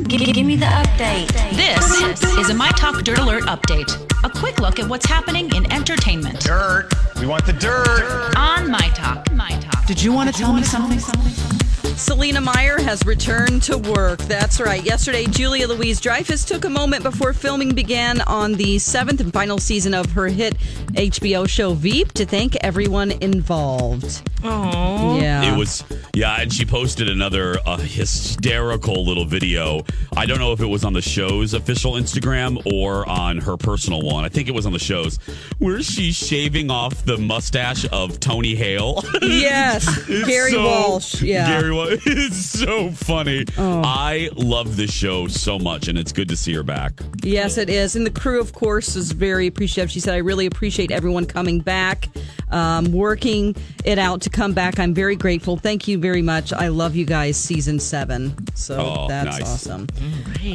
Give, give me the update. This is a My Talk Dirt Alert update. A quick look at what's happening in entertainment. Dirt. We want the dirt. On My Talk. My Talk. Did you want to tell me something? Selina Meyer has returned to work. That's right. Yesterday, Julia Louise Dreyfus took a moment before filming began on the seventh and final season of her hit HBO show Veep to thank everyone involved. Oh. Yeah. It was, yeah, and she posted another uh, hysterical little video. I don't know if it was on the show's official Instagram or on her personal one. I think it was on the show's, where she's shaving off the mustache of Tony Hale. Yes. It's Gary so- Walsh. Yeah. Gary Walsh. It's so funny. I love this show so much, and it's good to see her back. Yes, it is. And the crew, of course, is very appreciative. She said, I really appreciate everyone coming back, um, working it out to come back. I'm very grateful. Thank you very much. I love you guys, season seven. So Oh, that's nice. awesome.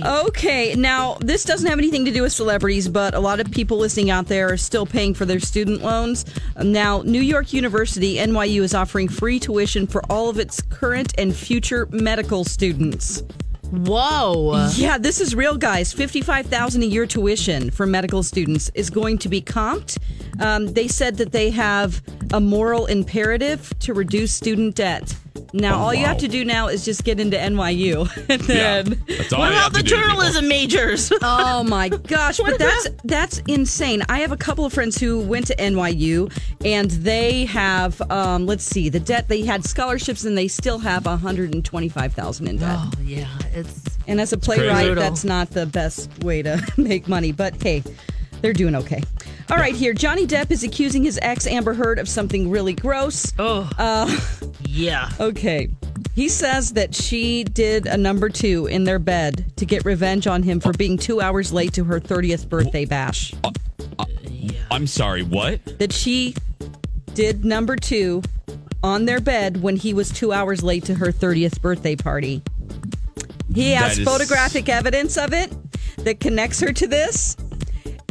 Okay, now this doesn't have anything to do with celebrities, but a lot of people listening out there are still paying for their student loans. Now, New York University, NYU, is offering free tuition for all of its current and future medical students. Whoa. Yeah, this is real, guys. Fifty-five thousand a year tuition for medical students is going to be comped. Um, they said that they have a moral imperative to reduce student debt. Now, Oh, all you have to do now is just get into NYU, and Yeah, then that's all What about to the do, journalism majors? oh my gosh but that's that's insane. I have a couple of friends who went to nyu and they have um, let's see the debt they had scholarships and they still have 125000 in debt. Oh, yeah. It's and as a playwright that's not the best way to make money but hey they're doing okay all right here johnny depp is accusing his ex amber heard of something really gross oh. Uh, yeah. Okay. He says that she did a number two in their bed to get revenge on him for being two hours late to her 30th birthday bash. I'm sorry, what? That she did number two on their bed when he was two hours late to her 30th birthday party. He has That is- photographic evidence of it that connects her to this.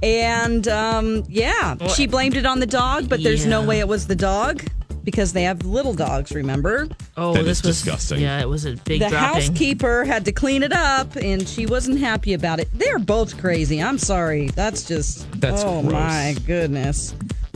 And um, yeah, she blamed it on the dog, but there's no way it was the dog because they have little dogs, remember? Oh, That this is was disgusting. Yeah, it was a big the dropping. housekeeper had to clean it up and she wasn't happy about it they're both crazy i'm sorry that's just That's oh gross. my goodness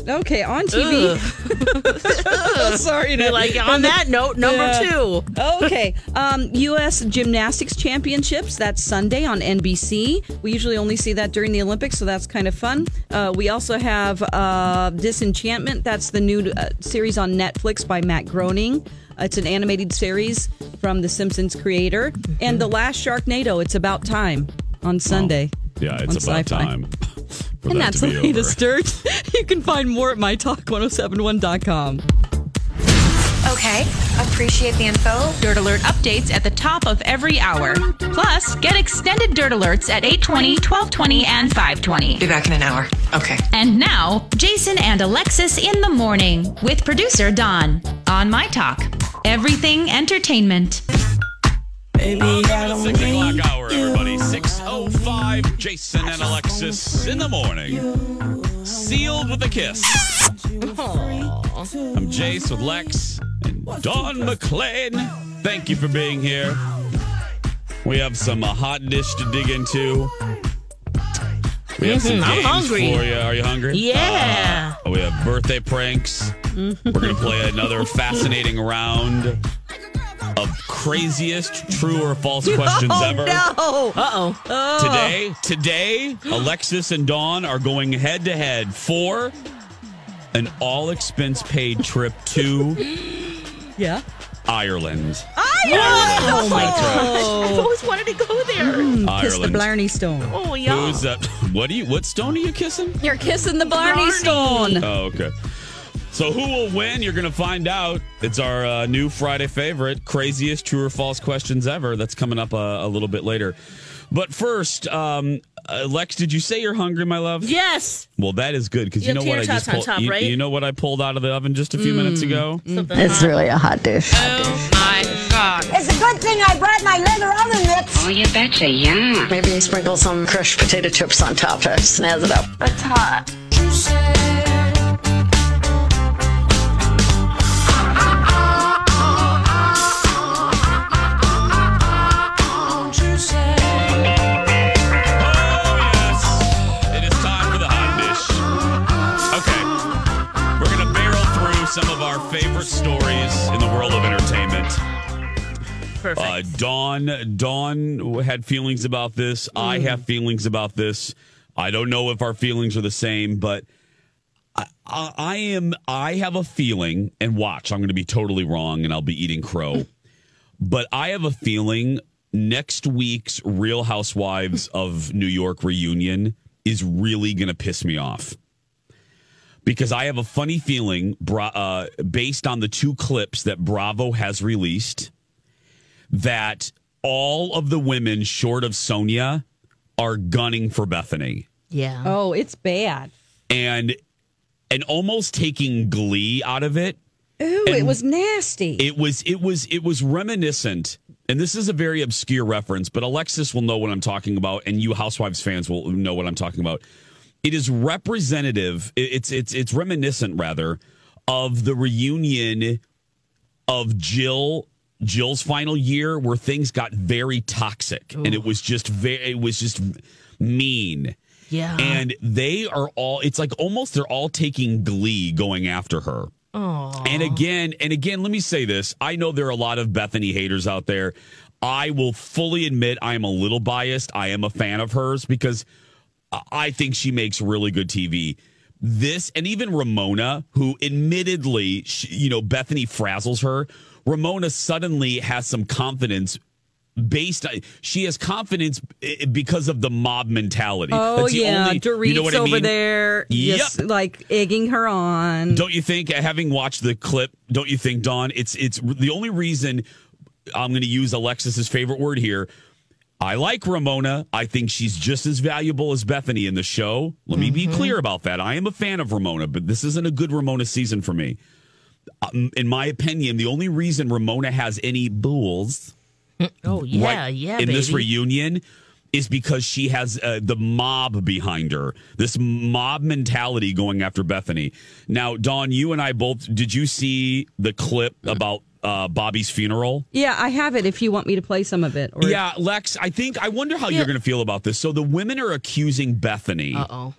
okay on tv sorry to You're like on that note, number Yeah. two. okay um u.s gymnastics championships that's sunday on nbc we usually only see that during the olympics so that's kind of fun. Uh, we also have uh, disenchantment that's the new uh, series on netflix by matt groening. It's an animated series from the simpsons creator. And the last sharknado it's about time on sunday. Yeah, it's about Sci-Fi. time for and that that's to the be over. latest dirt you can find more at mytalk1071.com Okay, appreciate the info. Dirt Alert updates at the top of every hour. Plus, get extended Dirt Alerts at 820, 1220, and 520. Be back in an hour. Okay. And now, Jason and Alexis in the morning with producer Don on My Talk. Everything entertainment. Six o'clock hour, everybody. 6.05, Jason and Alexis in the morning. Sealed with a kiss. I'm Jace with Lex and Dawn McLean. Thank you for being here. We have some uh, hot dish to dig into. We have some Mhm, I'm games hungry. for you. Are you hungry? Yeah. Uh, we have birthday pranks. We're going to play another fascinating round of craziest true or false questions oh, ever. No. Uh oh. Today, today, Alexis and Dawn are going head to head for an all expense paid trip to Yeah. Ireland. Ireland. Oh my That's gosh. I've always wanted to go there. Kiss the Ireland. Blarney Stone. Oh yeah. Who's that? What do you? What stone are you kissing? You're kissing the Blarney Stone. Oh, okay. So who will win? You're going to find out. It's our uh, new Friday favorite, craziest true or false questions ever. That's coming up a, a little bit later. But first, um, uh, Lex, did you say you're hungry, my love? Yes. Well, that is good because You you, know have what I just pulled. top, you, right? you know what I pulled out of the oven just a few minutes ago. It's really a hot dish. Oh my God. It's a good thing I brought my leather oven mitts. Oh, you betcha, yeah. Maybe sprinkle some crushed potato chips on top to snazz it up. It's hot. Stories in the world of entertainment. Perfect. Uh, Dawn, Dawn had feelings about this. I have feelings about this. I don't know if our feelings are the same, but I, I, I am. I have a feeling, and watch, I'm going to be totally wrong, and I'll be eating crow. but I have a feeling next week's Real Housewives of New York reunion is really going to piss me off because I have a funny feeling, bra- uh, based on the two clips that Bravo has released, that all of the women short of Sonja are gunning for Bethany yeah. Oh, it's bad. and and almost taking glee out of it. Ooh, it was nasty. It was it was it was reminiscent. And this is a very obscure reference, but Alexis will know what I'm talking about, and you Housewives fans will know what I'm talking about. It is representative. It's it's it's reminiscent rather of the reunion of Jill Jill's final year, where things got very toxic, and it was just very it was just mean. Yeah. And they are all, it's like almost they're all taking glee going after her. Aww. And again, and again, let me say this. I know there are a lot of Bethany haters out there. I will fully admit I am a little biased. I am a fan of hers because I- think she makes really good TV. This and even Ramona, who admittedly, she, you know, Bethany frazzles her. Ramona suddenly has some confidence based on she has confidence because of the mob mentality. oh That's the yeah, only- Dorit's you know what I over mean? there, just like egging her on. Don't you think, having watched the clip, don't you think, Dawn, it's it's the only reason I'm going to use Alexis's favorite word here. I like Ramona. I think she's just as valuable as Bethany in the show. Let me be clear about that. I am a fan of Ramona, but this isn't a good Ramona season for me. Um, in my opinion, the only reason Ramona has any bulls oh yeah, right yeah. in this reunion is because she has uh, the mob behind her this mob mentality going after bethany now dawn you and i both did you see the clip about uh, bobby's funeral Yeah, I have it. If you want me to play some of it, or yeah lex i think i wonder how Yeah. you're going to feel about this so the women are accusing bethany Uh oh.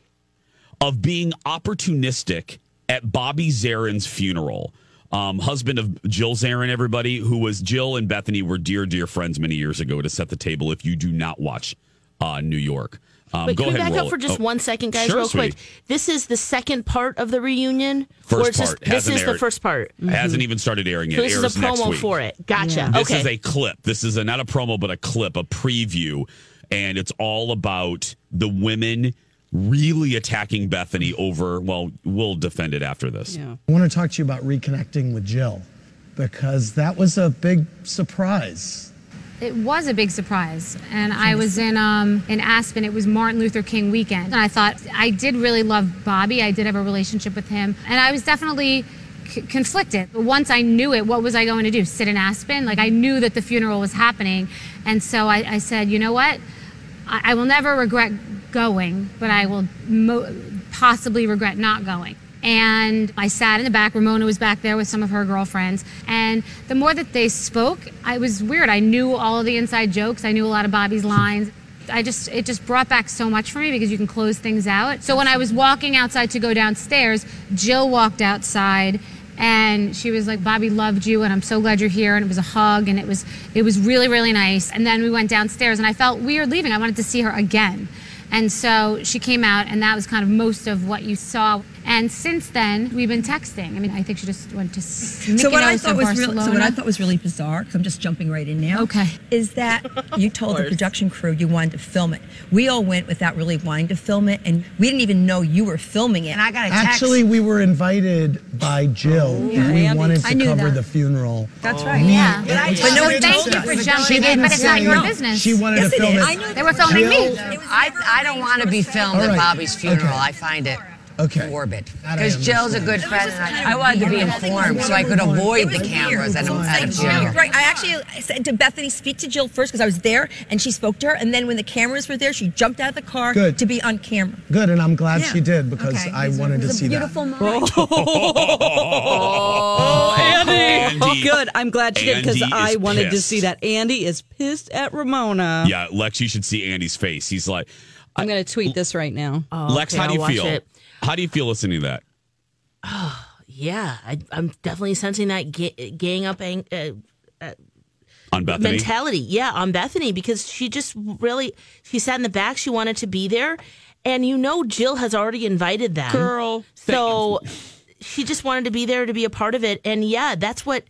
of being opportunistic at Bobby Zarin's funeral. Um, husband of Jill Zarin, everybody who was Jill and Bethany were dear, dear friends many years ago to set the table. If you do not watch uh, New York, um, Wait, go can we back and up for it. just Oh, one second, guys, sure, real quick? This is the second part of the reunion. First or it's just, part. This Hasn't is the first part. Hasn't even started airing yet. So this Airs is a promo for it. Gotcha. This okay. is a clip. This is a, not a promo, but a clip, a preview, and it's all about the women really attacking Bethany over. Well, we'll defend it after this. Yeah. I want to talk to you about reconnecting with Jill because that was a big surprise. It was a big surprise, and I was in um, in Aspen. It was Martin Luther King weekend, and I thought I did really love Bobby. I did have a relationship with him, and I was definitely c- conflicted. Once I knew it, what was I going to do? Sit in Aspen? Like I knew that the funeral was happening, and so I, I said, you know what? I, I will never regret going, but I will mo- possibly regret not going. And I sat in the back. Ramona was back there with some of her girlfriends. And the more that they spoke, I was weird. I knew all of the inside jokes. I knew a lot of Bobby's lines. I just it just brought back so much for me because you can close things out. So when I was walking outside to go downstairs, Jill walked outside and she was like, "Bobby loved you, and I'm so glad you're here." And it was a hug, and it was it was really really nice. And then we went downstairs, and I felt weird leaving. I wanted to see her again. And so she came out, and that was kind of most of what you saw. And since then, we've been texting. I mean, I think she just went to S- So what I thought was really, so what I thought was really bizarre, because I'm just jumping right in now. Okay. Is that you told the production crew you wanted to film it. We all went without really wanting to film it, and we didn't even know you were filming it. And I got a text. Actually, we were invited by Jill. Oh, and we wanted to cover that. the funeral. That's oh. right. Me- Yeah. But I But no so one thank you for jumping in, but it's not your no. business. She wanted Yes, to it film is. it. I knew They were filming me. I, I don't want to be filmed All at. Bobby's funeral. Okay. I find it Okay. morbid. That I Because Jill's a good friend, and I, I wanted to be informed so I could avoid the cameras at a, at a. Right. I actually said to Bethany, speak to Jill first because I was there, and she spoke to her. And then when the cameras were there, she jumped out of the car Good. to be on camera. Good, and I'm glad Yeah. she did because Okay. I wanted to see Beautiful that. moment. Oh, Andy. Andy- Oh, good. I'm glad she did because I is wanted to see that. Andy is pissed at Ramona. Yeah, Lex, you should see Andy's face. He's like, I'm going to tweet this right now. Lex, how do you feel? it. How do you feel listening to that? Oh, yeah, I, I'm definitely sensing that ga- gang up ang- uh, On Bethany? mentality. Yeah, on Bethany because she just really she sat in the back. She wanted to be there, and you know Jill has already invited them. Girl. so she just wanted to be there to be a part of it. And yeah, that's what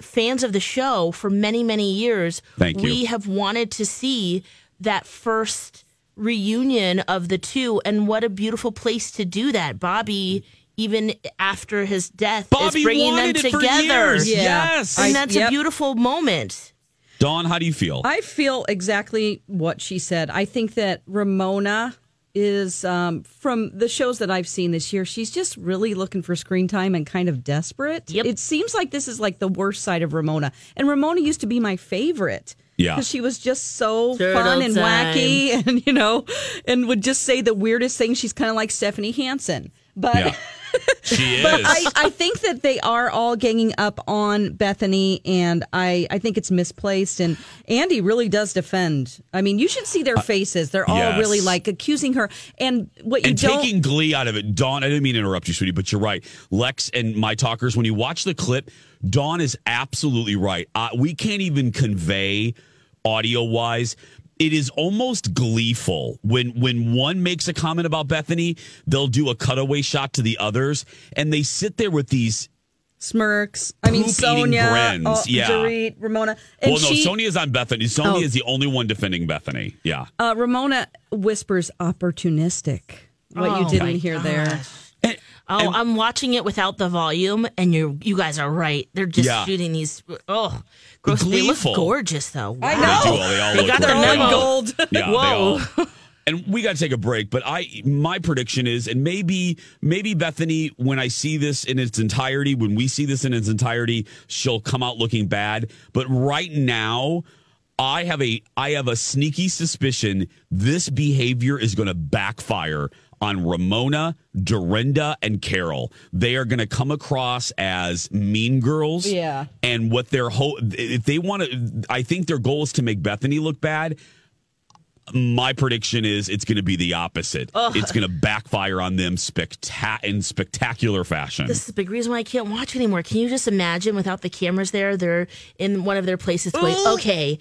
fans of the show for many many years. Thank you. We have wanted to see that first reunion of the two, and what a beautiful place to do that. Bobby. Even after his death, Bobby is bringing them wanted it for together. Yeah. Yes. and I- that's yep. a beautiful moment. Dawn, how do you feel? I feel exactly what she said. I think that Ramona is um, from the shows that I've seen this year. She's just really looking for screen time and kind of desperate. Yep. It seems like this is like the worst side of Ramona, and Ramona used to be my favorite. Yeah. because she was just so Turtle fun and time. wacky, and you know, and would just say the weirdest things. She's kind of like Stephanie Hansen, but. Yeah. She is. But I, I think that they are all ganging up on Bethany, and I, I think it's misplaced. And Andy really does defend. I mean, you should see their faces. They're all yes. really like accusing her. And what you and don't. taking glee out of it. Dawn, I didn't mean to interrupt you, sweetie, but you're right. Lex and my talkers, when you watch the clip, Dawn is absolutely right. Uh, we can't even convey audio wise. It is almost gleeful when when one makes a comment about Bethany, they'll do a cutaway shot to the others, and they sit there with these. smirks. I mean, Poop-eating Sonja, oh, yeah. Dorit, Ramona. And well, no, she, Sonja's on Bethany. Sonia Oh. is the only one defending Bethany. Yeah. uh, Ramona whispers opportunistic. What you Oh, didn't my hear there. Oh, I'm watching it without the volume, and you you guys are right. They're just Yeah. shooting these. Oh, gross. They look gorgeous, though. I know. They do. They all They look got their They memo. gold. Yeah, Whoa. they all. And we got to take a break, but I my prediction is, and maybe maybe Bethany, when I see this in its entirety, when we see this in its entirety, she'll come out looking bad. But right now, I have a I have a sneaky suspicion this behavior is going to backfire on Ramona, Dorinda, and Carol. They are going to come across as mean girls. Yeah. And what their whole if they want to, I think their goal is to make Bethany look bad. My prediction is it's going to be the opposite. It's going to backfire on them in spectacular fashion. This is the big reason why I can't watch anymore. Can you just imagine without the cameras there? They're in one of their places going, okay,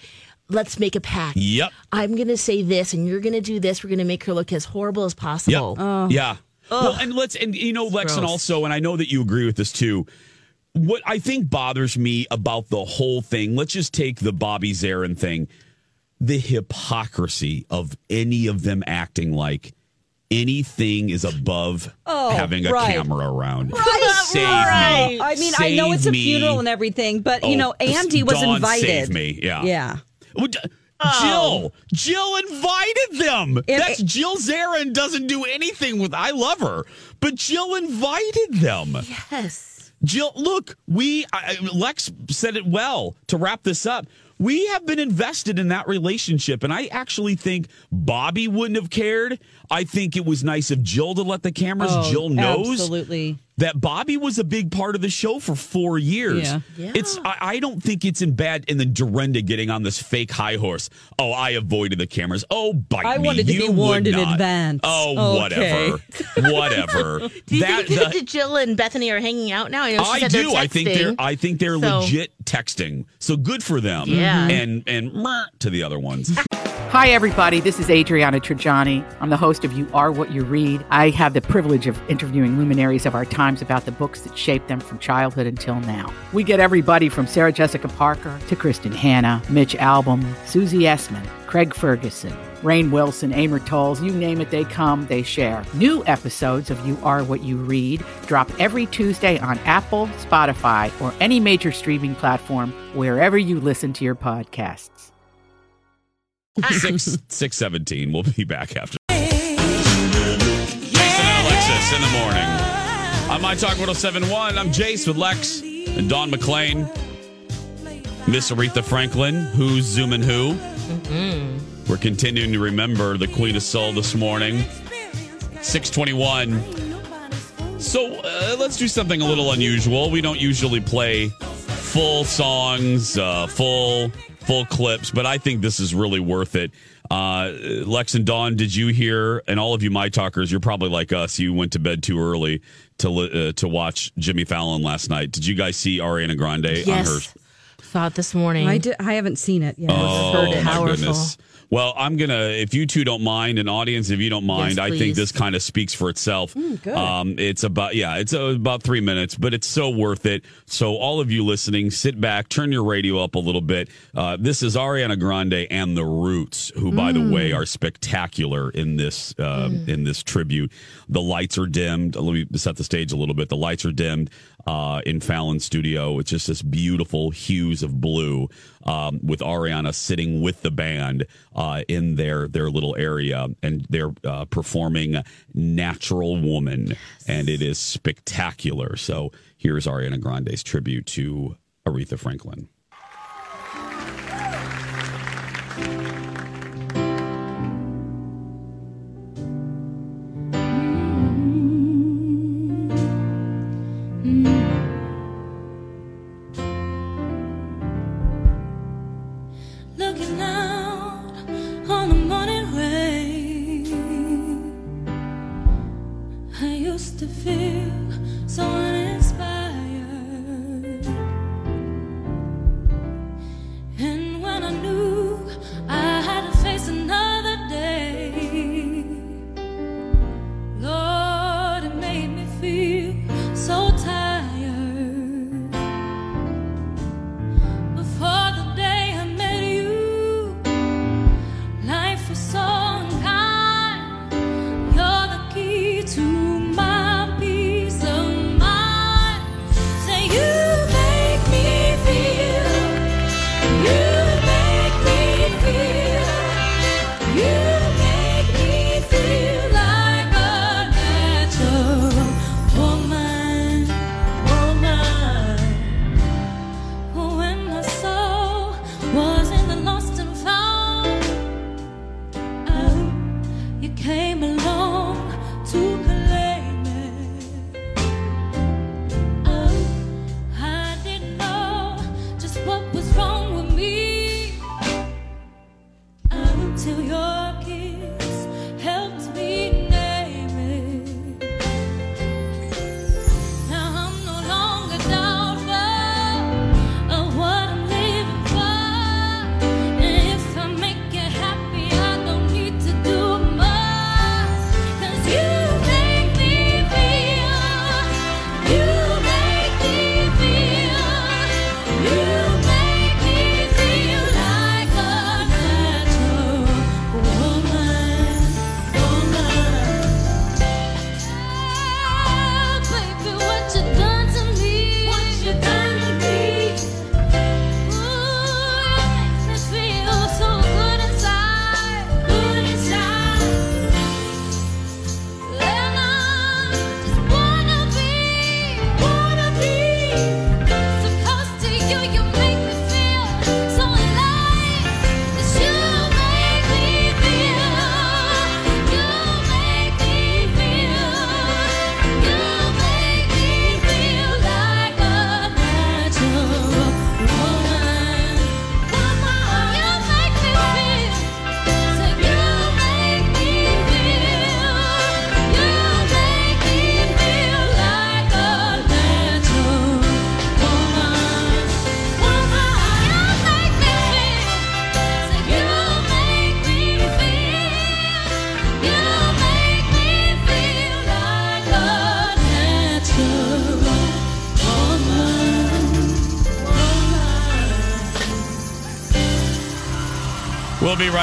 let's make a pact. Yep. I'm going to say this, and you're going to do this. We're going to make her look as horrible as possible. Yep. Yeah. Well, and let's and you know Lex and also and I know that you agree with this too. What I think bothers me about the whole thing, let's just take the Bobby Zarin thing, the hypocrisy of any of them acting like anything is above Oh, having a right. camera around. Right, Save right. me. I mean, I know it's a me. funeral and everything, but Oh, you know, Andy was Dawn, invited. Save me. Yeah. Yeah. D- oh. Jill, Jill invited them. And That's it- Jill Zarin doesn't do anything with. I love her, but Jill invited them. Yes. Jill, look, we I- Lex said it well to wrap this up. We have been invested in that relationship, and I actually think Bobby wouldn't have cared. I think it was nice of Jill to let the cameras. Oh, Jill knows. Absolutely. that Bobby was a big part of the show for four years. Yeah. Yeah. It's I, I don't think it's in bad and then Dorinda getting on this fake high horse. Oh, I avoided the cameras. Oh, bite I me. wanted to You be warned in advance. Oh, Okay. whatever. whatever. Do you That- think that- that Jill and Bethany are hanging out now? I, know I do. I think they're. I think they're So- legit texting. So good for them. Yeah. And and to the other ones. Hi, everybody. This is Adriana Trajani. I'm the host of You Are What You Read. I have the privilege of interviewing luminaries of our times about the books that shaped them from childhood until now. We get everybody from Sarah Jessica Parker to Kristin Hannah, Mitch Albom, Susie Essman, Craig Ferguson, Rainn Wilson, Amor Towles, you name it, they come, they share. New episodes of You Are What You Read drop every Tuesday on Apple, Spotify, or any major streaming platform wherever you listen to your podcasts. six six seventeen. We'll be back after. In the morning. On my talk 1071. I'm Jace with Lex and Don McClain. Miss Aretha Franklin, who's zooming who? We're continuing to remember the Queen of Soul this morning. 621. So uh, let's do something a little unusual. We don't usually play full songs, uh, full full clips, but I think this is really worth it. Uh, Lex and Dawn, did you hear? And all of you, my talkers, you're probably like us. You went to bed too early to li- uh, to watch Jimmy Fallon last night. Did you guys see Ariana Grande on her? Yes. Saw it this morning. I, did, I haven't seen it yet. Oh heard it. my Powerful. goodness. Well, I'm gonna. If you two don't mind, an audience, if you don't mind, Yes, I think this kind of speaks for itself. good. Um, it's about yeah, it's uh, about three minutes, but it's so worth it. So all of you listening, sit back, turn your radio up a little bit. Uh, this is Ariana Grande and the Roots, who, by the way, are spectacular in this uh, in this tribute. The lights are dimmed. Let me set the stage a little bit. The lights are dimmed uh, in Fallon's studio. It's just this beautiful hues of blue um, with Ariana sitting with the band uh, in their their little area, and they're uh, performing "Natural Woman," and it is spectacular. So here's Ariana Grande's tribute to Aretha Franklin.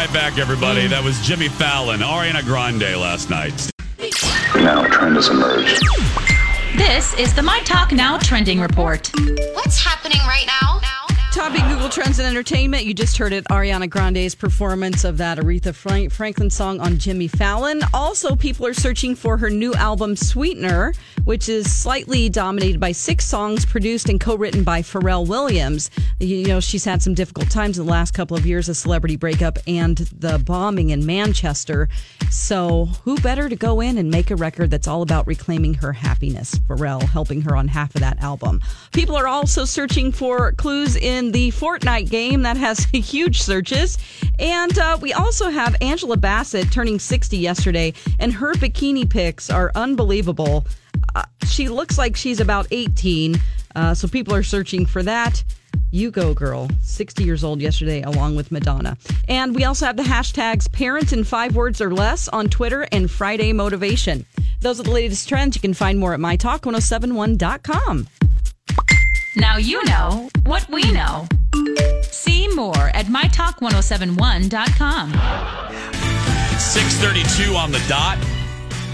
Right back, everybody. That was Jimmy Fallon, Ariana Grande last night. Now a trend has emerged. This is the My Talk Now trending report. What's happening right now? Topping Google Trends and Entertainment, you just heard it Ariana Grande's performance of that Aretha Franklin song on Jimmy Fallon. Also, people are searching for her new album Sweetener, which is slightly dominated by six songs produced and co written by Pharrell Williams. You know, she's had some difficult times in the last couple of years a celebrity breakup and the bombing in Manchester. So, who better to go in and make a record that's all about reclaiming her happiness? Pharrell helping her on half of that album. People are also searching for clues in the Fortnite game that has huge searches. And uh, we also have Angela Bassett turning 60 yesterday, and her bikini pics are unbelievable. Uh, she looks like she's about 18, uh, so people are searching for that. You go, girl. 60 years old yesterday, along with Madonna. And we also have the hashtags parents in five words or less on Twitter and Friday Motivation. Those are the latest trends. You can find more at mytalk1071.com. Now you know what we know. See more at mytalk1071.com. 632 on the dot.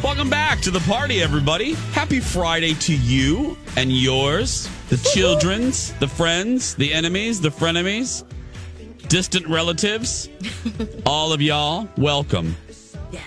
Welcome back to the party, everybody. Happy Friday to you and yours, the children's, the friends, the enemies, the frenemies, distant relatives, all of y'all. Welcome.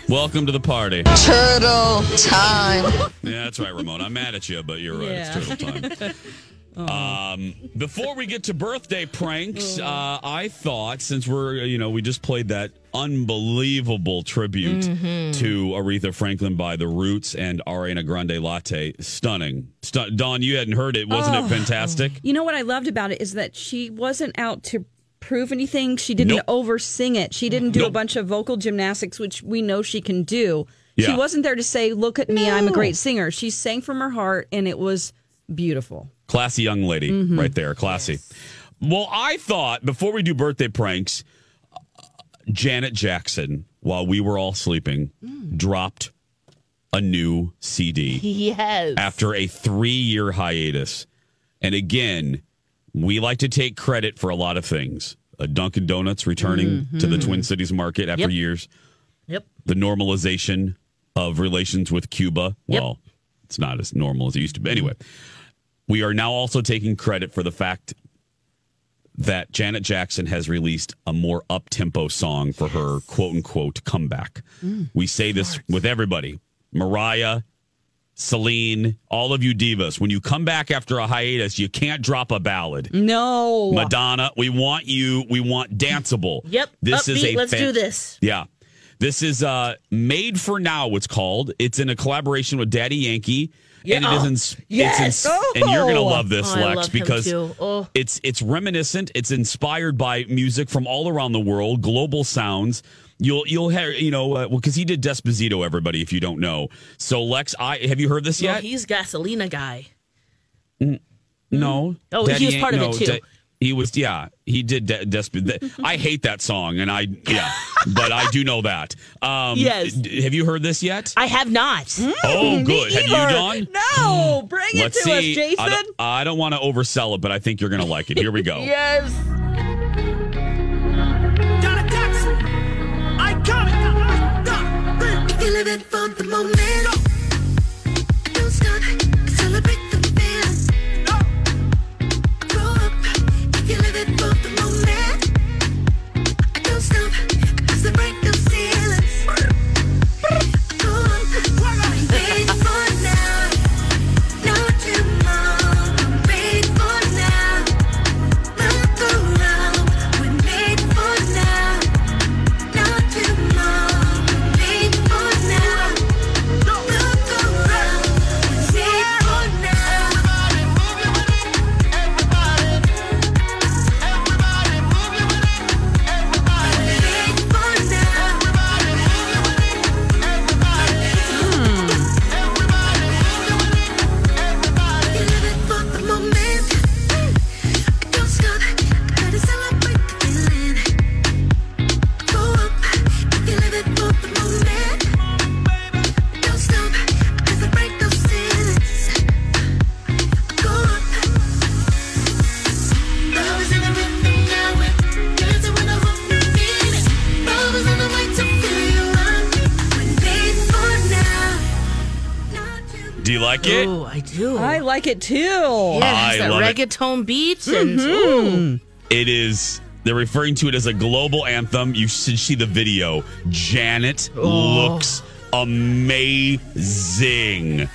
Welcome to the party. Turtle time. Yeah, that's right, Ramon. I'm mad at you, but you're right. It's turtle time. Um, before we get to birthday pranks, uh, I thought since we're you know we just played that unbelievable tribute Mhm. to Aretha Franklin by The Roots and Ariana Grande Latte, stunning. Stun- Don, you hadn't heard it, wasn't Oh. it fantastic? You know what I loved about it is that she wasn't out to prove anything. She didn't Nope. over sing it. She didn't do a bunch of vocal gymnastics, which we know she can do. She wasn't there to say, "Look at me, I'm a great singer." She sang from her heart, and it was beautiful. Classy young lady, Mhm. right there. Classy. Well, I thought before we do birthday pranks, uh, Janet Jackson, while we were all sleeping, dropped a new CD. Yes. after a three year hiatus. And again, we like to take credit for a lot of things. A Dunkin' Donuts returning to the Mhm. Twin Cities market after Yep. years. Yep. The normalization of relations with Cuba. Yep. Well, it's not as normal as it used to be. Anyway, we are now also taking credit for the fact that Janet Jackson has released a more up tempo song for her quote unquote comeback. Mm. We say this with everybody Mariah, Celine, all of you divas. When you come back after a hiatus, you can't drop a ballad. No. Madonna, we want you, we want danceable. Yep. This is Upbeat, a let's do this. Yeah. This is uh Made for Now, it's called. It's in a collaboration with Daddy Yankee. And it is in, it's Yes. in, and you're gonna Oh. love this, Oh, Lex, love because. Oh. it's it's reminiscent. It's inspired by music from all around the world, global sounds. You'll you'll have you know uh, well because he did Despacito. Everybody, if you don't know, so Lex, I have you heard this Well, yet? he's Gasolina guy. no. Oh, he was part of it, too. Da- he was yeah. He did De- Despo- I hate that song, and I yeah, but I do know that. Um, Yes. d- Have you heard this yet? I have not. Oh, good. Have you, Dawn? No, bring it Let's to see. us, Jason. I don't, I don't want to oversell it, but I think you're going to like it. Here we go. Yes. If you live it for the moment, like it too. Yeah, I that love it. reggaeton beats and Mm-hmm. ooh. It is. They're referring to it as a global anthem. You should see the video. Janet Oh. looks amazing.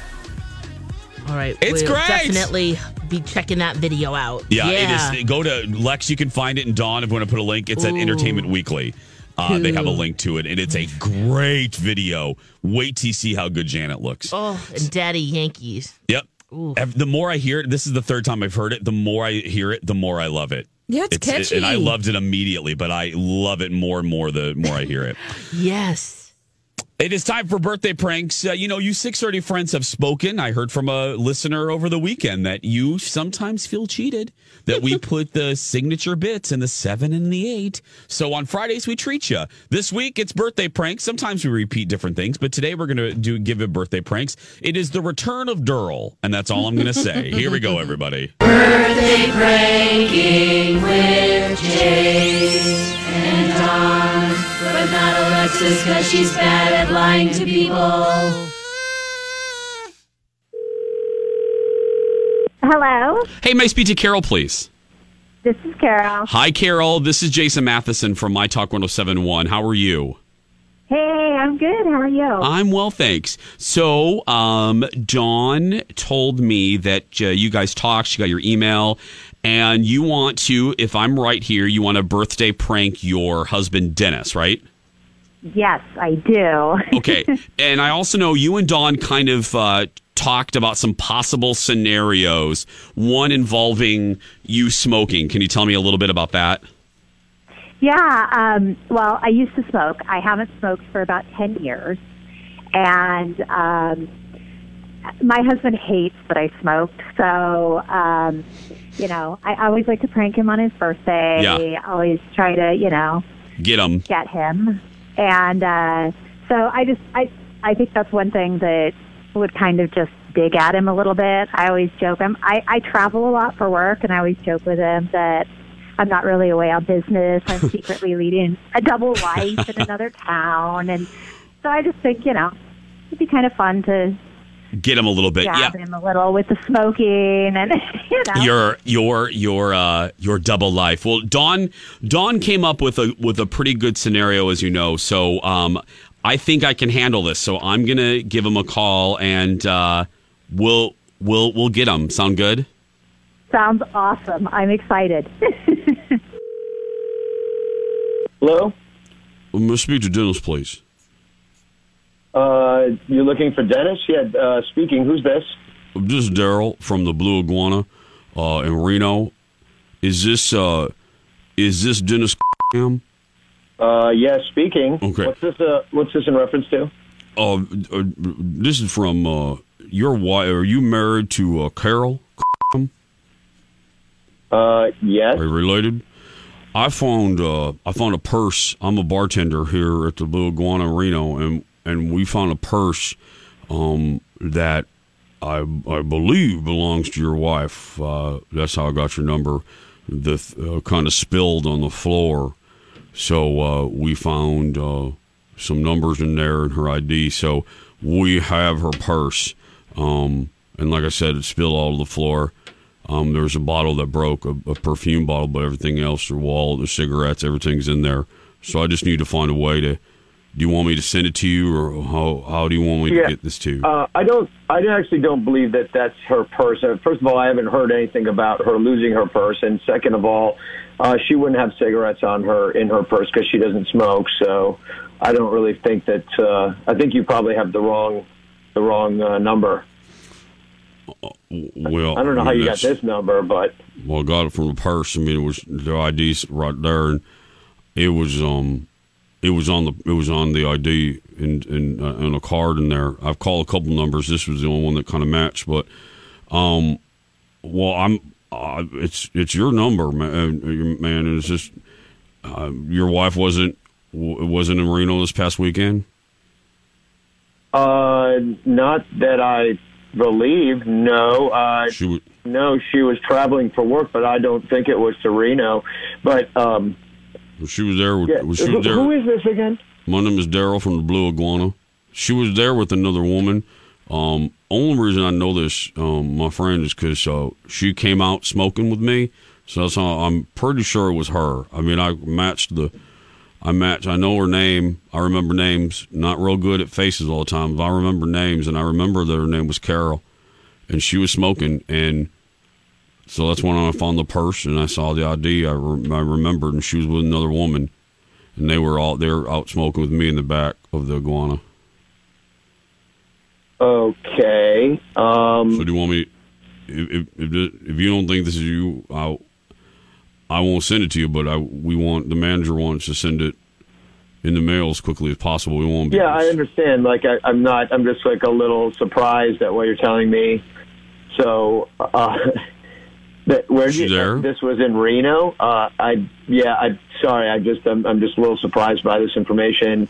All right, It's we'll great. Definitely be checking that video out. Yeah, yeah. it is. Go to Lex. You can find it, and Dawn, if you want to put a link, it's at Entertainment Weekly. Uh, they have a link to it, and it's a great video. Wait till you see how good Janet looks. Oh, and Daddy Yankees. Yep. Ev- The more I hear it, this is the third time I've heard it. The more I hear it, the more I love it. Yeah, it's catchy. and I loved it immediately, but I love it more and more the more I hear it. Yes. It is time for birthday pranks. Uh, you know, you 630 friends have spoken. I heard from a listener over the weekend that you sometimes feel cheated, that we put the signature bits in the seven and the eight. So on Fridays, we treat you. This week, it's birthday pranks. Sometimes we repeat different things, but today we're going to do give it birthday pranks. It is the return of Durl, and that's all I'm going to say. Here we go, everybody. Birthday pranking with Jay and Dawn. But not Alexis, cause she's bad at lying to people. Hello, Hey, may I speak to Carol, please? this is Carol. Hi, Carol. This is Jason Matheson from My Talk 1071. How are you? Hey, I'm good. How are you? I'm well, thanks. So, um, Dawn told me that uh, you guys talked. She got your email, and you want to, if I'm right here, you want to birthday prank your husband, Dennis, right? yes, I do. Okay. and I also know you and Dawn kind of uh, talked about some possible scenarios, one involving you smoking. Can you tell me a little bit about that? yeah. Um, well, I used to smoke. I haven't smoked for about ten years, and um, my husband hates that I smoked. So, um, you know, I always like to prank him on his birthday. Yeah. I always try to, you know, Get him. get him. And uh, so I just I I think that's one thing that would kind of just dig at him a little bit. I always joke him. I I travel a lot for work, and I always joke with him that I'm not really away on business. I'm secretly leading a double life in another town, and so I just think you know it'd be kind of fun to Get him a little bit. jab yeah. him a little with the smoking and you know. your your your uh your double life. Well, Dawn Dawn came up with a with a pretty good scenario, as you know. So um, I think I can handle this. So I'm gonna give him a call, and uh, we'll we'll we'll get him. Sound good? Sounds awesome. I'm excited. Hello? Let's speak to Dennis, please. Uh, you're looking for Dennis? Yeah, uh, speaking. Who's this? This is Daryl from the Blue Iguana uh, in Reno. Is this uh, is this Dennis? Cam? Uh, yeah, speaking. Okay. What's this? Uh, what's this in reference to? Uh, uh, this is from uh, your wife. Are you married to uh, Carol? Uh, yes. Are you related? I found uh, I found a purse. I'm a bartender here at the Blue Iguana Reno, and and we found a purse um, that I I believe belongs to your wife. Uh, that's how I got your number. The uh, kind of spilled on the floor, so uh, we found uh, some numbers in there and her ID. So we have her purse, um, and like I said, it spilled all over the floor. Um, there's a bottle that broke, a, a perfume bottle, but everything else, the wallet, the cigarettes, everything's in there. So I just need to find a way to. Do you want me to send it to you, or how how do you want me Yeah. to get this to you? Uh, I don't. I actually don't believe that that's her purse. Uh, First of all, I haven't heard anything about her losing her purse, and second of all, uh, she wouldn't have cigarettes on her in her purse because she doesn't smoke. So I don't really think that. Uh, I think you probably have the wrong, the wrong uh, number. well, I don't know how mean, you got this number, but Well, I got it from the purse. I mean, it was the ID's right there, and it was um, it was on the it was on the ID and and uh, and a card in there. I've called a couple numbers. This was the only one that kind of matched, but um, well, I'm uh, it's it's your number, man. uh, Man, and it's just uh, your wife wasn't w- wasn't in Reno this past weekend. uh, not that I believe. No, uh, She would. no, she was traveling for work, but I don't think it was to Reno. But um, She was there. With, yeah, she was there. who is this again? My name is Daryl from the Blue Iguana. She was there with another woman. Um, only reason I know this, um, my friend, is because uh, she came out smoking with me. So that's how I'm pretty sure it was her. I mean, I matched the, I match. I know her name. I remember names. Not real good at faces all the time, but I remember names, and I remember that her name was Carol, and she was smoking, and so that's when I found the purse and I saw the ID. I, re- I remembered, and she was with another woman, and they were all they were out smoking with me in the back of the iguana. Okay. Um, So do you want me? If, if, if if you don't think this is you, I I won't send it to you. But I we want the manager wants to send it in the mail as quickly as possible. We won't be. yeah, I understand. Like, I, I'm not. I'm just like a little surprised at what you're telling me. So, uh, that, where She you, there? this was in Reno. Uh, I yeah. I sorry. I just I'm, I'm just a little surprised by this information.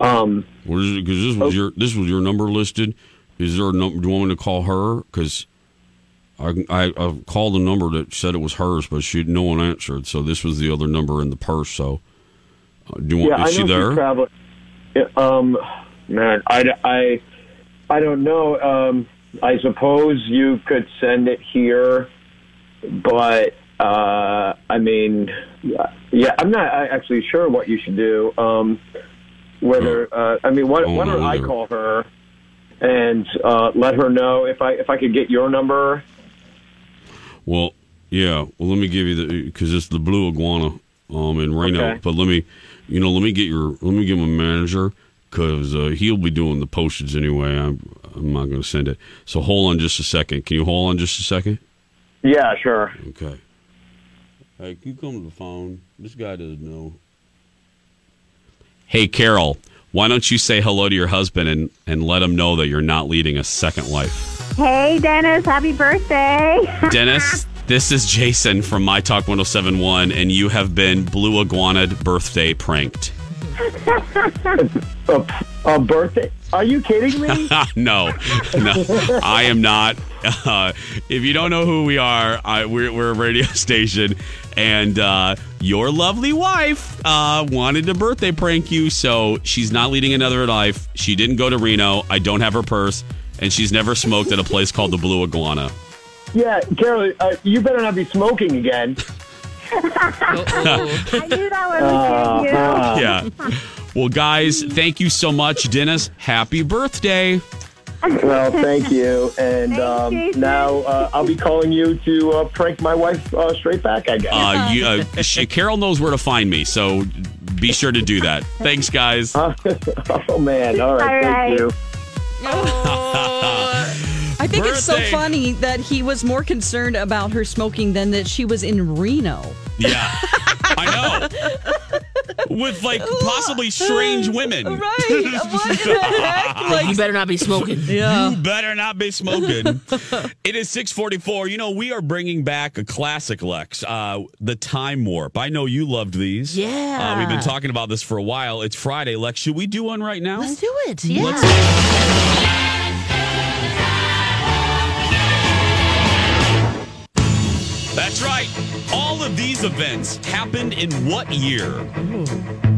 Um, Because this was your this was your number listed. Is there a number? Do you want me to call her? Because I, I I called the number that said it was hers, but she no one answered. So this was the other number in the purse. So uh, do you want? yeah, is I she know there? she's traveling. Yeah, Um, man, I, I, I don't know. Um, I suppose you could send it here, but uh, I mean, yeah, I'm not actually sure what you should do. Um, whether uh, I mean, why, Oh, why don't no, I call her and uh, let her know if I if I could get your number? Well, yeah. Well, let me give you the because it's the blue iguana um in Reno. Okay. But let me, you know, let me get your let me give my manager because uh, he'll be doing the postage anyway. I'm I'm not going to send it. So hold on just a second. Can you hold on just a second? Yeah, sure. Okay. Hey, can you come to the phone? This guy doesn't know. Hey, Carol, why don't you say hello to your husband and, and let him know that you're not leading a second life? Hey, Dennis, happy birthday. Dennis, this is Jason from My Talk 1071, and you have been blue iguana birthday pranked. a, a birthday? Are you kidding me? no, no, I am not. Uh, if you don't know who we are, I, we're, we're a radio station, and uh, your lovely wife uh, wanted to birthday prank you, so she's not leading another life. She didn't go to Reno. I don't have her purse, and she's never smoked at a place called the Blue Iguana. yeah, Carol, uh, you better not be smoking again. I knew that was Uh, you. uh. yeah. Well, guys, thank you so much, Dennis. Happy birthday. Well, thank you. And um, now uh, I'll be calling you to uh, prank my wife uh, straight back, I guess. Uh, you, uh, she, Carol knows where to find me, so be sure to do that. Thanks, guys. oh, man. All right. All Thank you. I think it's so funny that he was more concerned about her smoking than that she was in Reno. Yeah, I know. With like possibly strange women. Right? What in the heck? you better not be smoking. Yeah. You better not be smoking. it is 644. You know, we are bringing back a classic, Lex, uh, the Time Warp. I know you loved these. Yeah. Uh, we've been talking about this for a while. It's Friday. Lex, should we do one right now? Let's do it. Yeah. Let's- of these events happened in what year?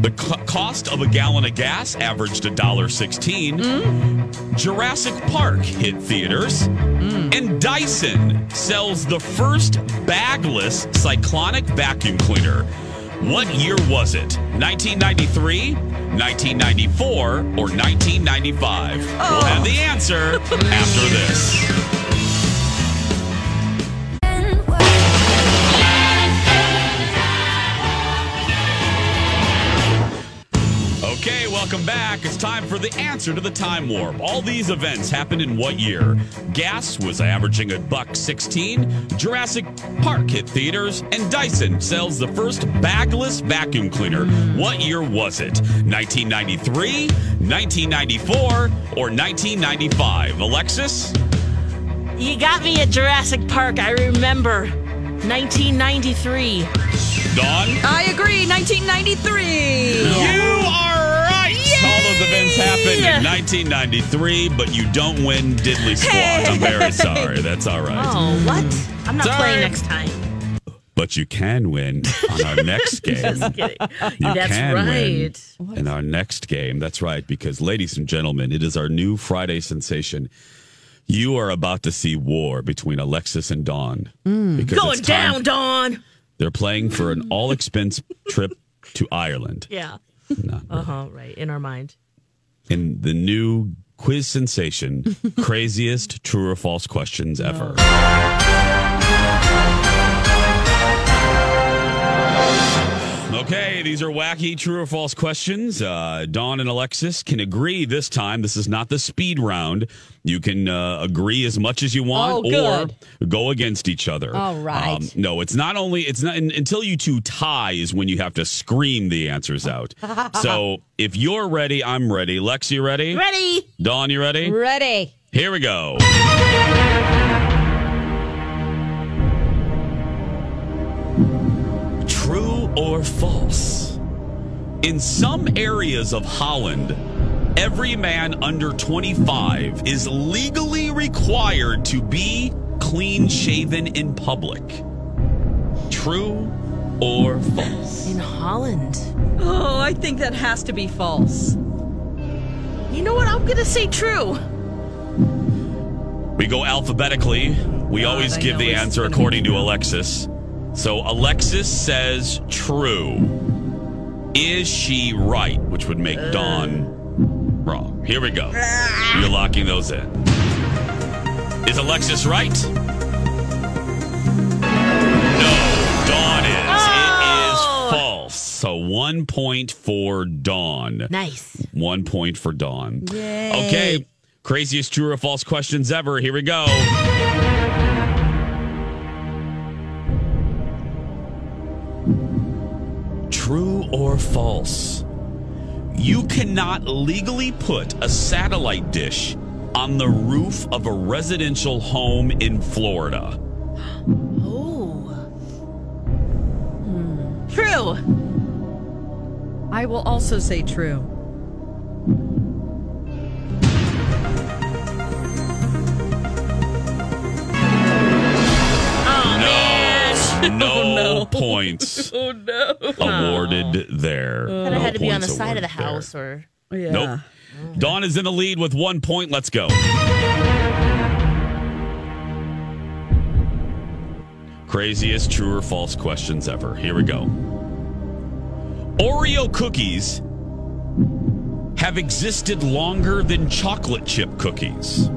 The co- cost of a gallon of gas averaged $1.16. Jurassic Park hit theaters. And Dyson sells the first bagless cyclonic vacuum cleaner. What year was it? 1993, 1994, or 1995? We'll have the answer after this. Welcome back. It's time for the answer to the time warp. All these events happened in what year? Gas was averaging a buck 16, Jurassic Park hit theaters, and Dyson sells the first bagless vacuum cleaner. What year was it? 1993, 1994, or 1995? Alexis? You got me at Jurassic Park. I remember 1993. Dawn? I agree. 1993. You are right. All those events happened in 1993, but you don't win diddly squat. I'm very sorry. That's all right. Oh, what? I'm not all playing next time. But you can win on our next game. Just kidding. You That's can right. win in our next game. That's right, because ladies and gentlemen, it is our new Friday sensation. You are about to see war between Alexis and Dawn. Because Going down, Dawn. They're playing for an all expense trip to Ireland Yeah. Uh huh. Right in our mind. In the new quiz sensation, craziest true or false questions ever. Okay, these are wacky true or false questions. Uh, Dawn and Alexis can agree this time. This is not the speed round. You can uh, agree as much as you want Oh, or go against each other. Um, All right. no, it's not only, it's not un- until you two tie is when you have to scream the answers out. so if you're ready, I'm ready. Lex, you ready? Ready? Dawn, you ready? Ready. Here we go. Or false? In some areas of Holland, every man under 25 is legally required to be clean shaven in public. True or false? In Holland. Oh, I think that has to be false. You know what? I'm gonna say true. We go alphabetically. We God, always give the answer according to Alexis. So Alexis says true. Is she right? Which would make uh. Dawn wrong. Here we go. Ah. You're locking those in. Is Alexis right? No, Dawn is. It is oh. false. So one point for Dawn. Nice. One point for Dawn. Yay. Okay. Craziest true or false questions ever. Here we go. True or false? You cannot legally put a satellite dish on the roof of a residential home in Florida. Oh. Hmm. True. I will also say true. Oh, no points Oh no. awarded there. But No I had to be on the points side of the awarded there. house or Yeah. Nope. Dawn is in the lead with one point. Let's go. Craziest true or false questions ever. Here we go. Oreo cookies have existed longer than chocolate chip cookies.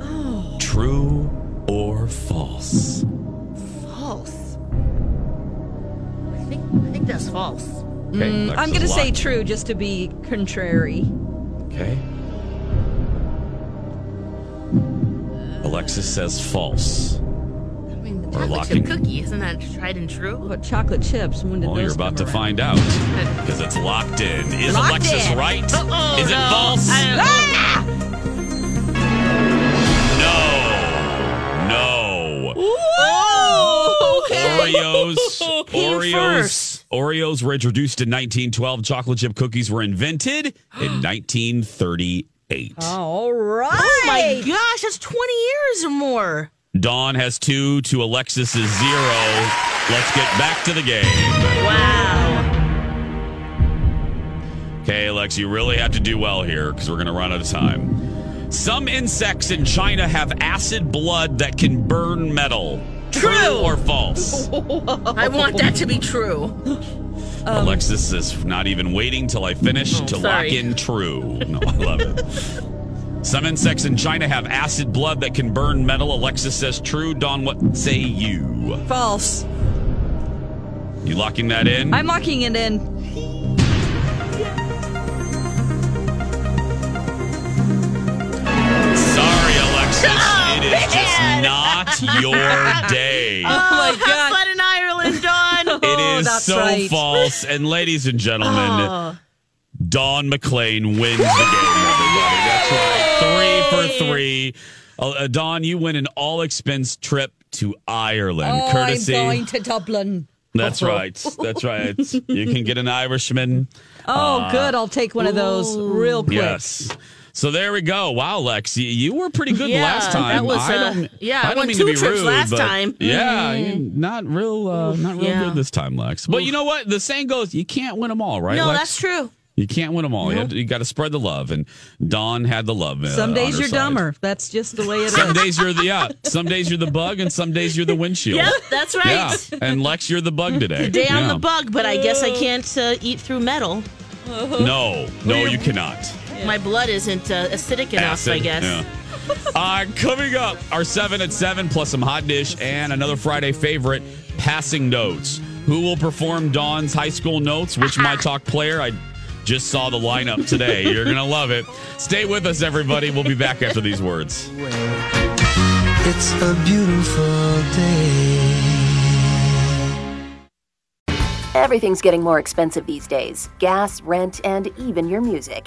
Oh. True or false? false. Think that's false. Okay, Mm, Lex I'm going to say true just to be contrary. Okay. Alexis says false. I mean, the chocolate locking- chip cookie isn't that tried and true? But chocolate chips, when did Well, you're those about to around? find out because it's locked in. Is Locked Alexis in. right? Uh-oh, Is it false? I- No. No. Oh, okay. Oreos. He Oreos. First. Oreos were introduced in 1912. Chocolate chip cookies were invented in 1938. All right. Oh my gosh, that's 20 years or more. Dawn has two to Alexis's zero. Let's get back to the game. Wow. Okay, Alex, you really have to do well here because we're going to run out of time. Some insects in China have acid blood that can burn metal. True. or false? I want that to be true. Um, Alexis is not even waiting till I finish Oh, to sorry. lock in true. No, I love it. Some insects in China have acid blood that can burn metal. Alexis says true. Dawn, what say you? False. You locking that in? I'm locking it in. Sorry, Alexis. it is just not your day. Oh, my God. Have fun in Ireland, Dawn. It is that's so right. false. And ladies and gentlemen, Oh. Dawn McLean wins the game, everybody. That's right. Three for three. Uh, uh, Dawn, you win an all expense trip to Ireland, Oh, courtesy. I'm going to Dublin. That's right. That's right. You can get an Irishman. Oh, Uh, good. I'll take one of those real quick. Yes. So there we go. Wow, Lex, you, you were pretty good Yeah, last time. that was, I uh, don't. yeah, I I don't won mean two to be trips rude, last but time. Yeah, Mhm. not real. Uh, not real Yeah. good this time, Lex. But you know what? The saying goes, you can't win them all, right? no, Lex? that's true. You can't win them all. You, Nope. have to- you got to spread the love, and Dawn had the love. Uh, Some on days her you're side. dumber. That's just the way it is. Some days you're the yeah. Some days you're the bug, and some days you're the windshield. Yep, that's right. Yeah, and Lex, you're the bug today. Today I'm the bug, but I guess I can't uh, eat through metal. No, no, you cannot. My blood isn't uh, acidic enough, I guess. yeah. Uh, coming up, our seven at seven plus some hot dish and another Friday favorite, passing notes. Who will perform Dawn's high school notes? Which my talk player? I just saw the lineup today. You're gonna love it. Stay with us, everybody. We'll be back after these words. It's a beautiful day. Everything's getting more expensive these days gas, rent, and even your music.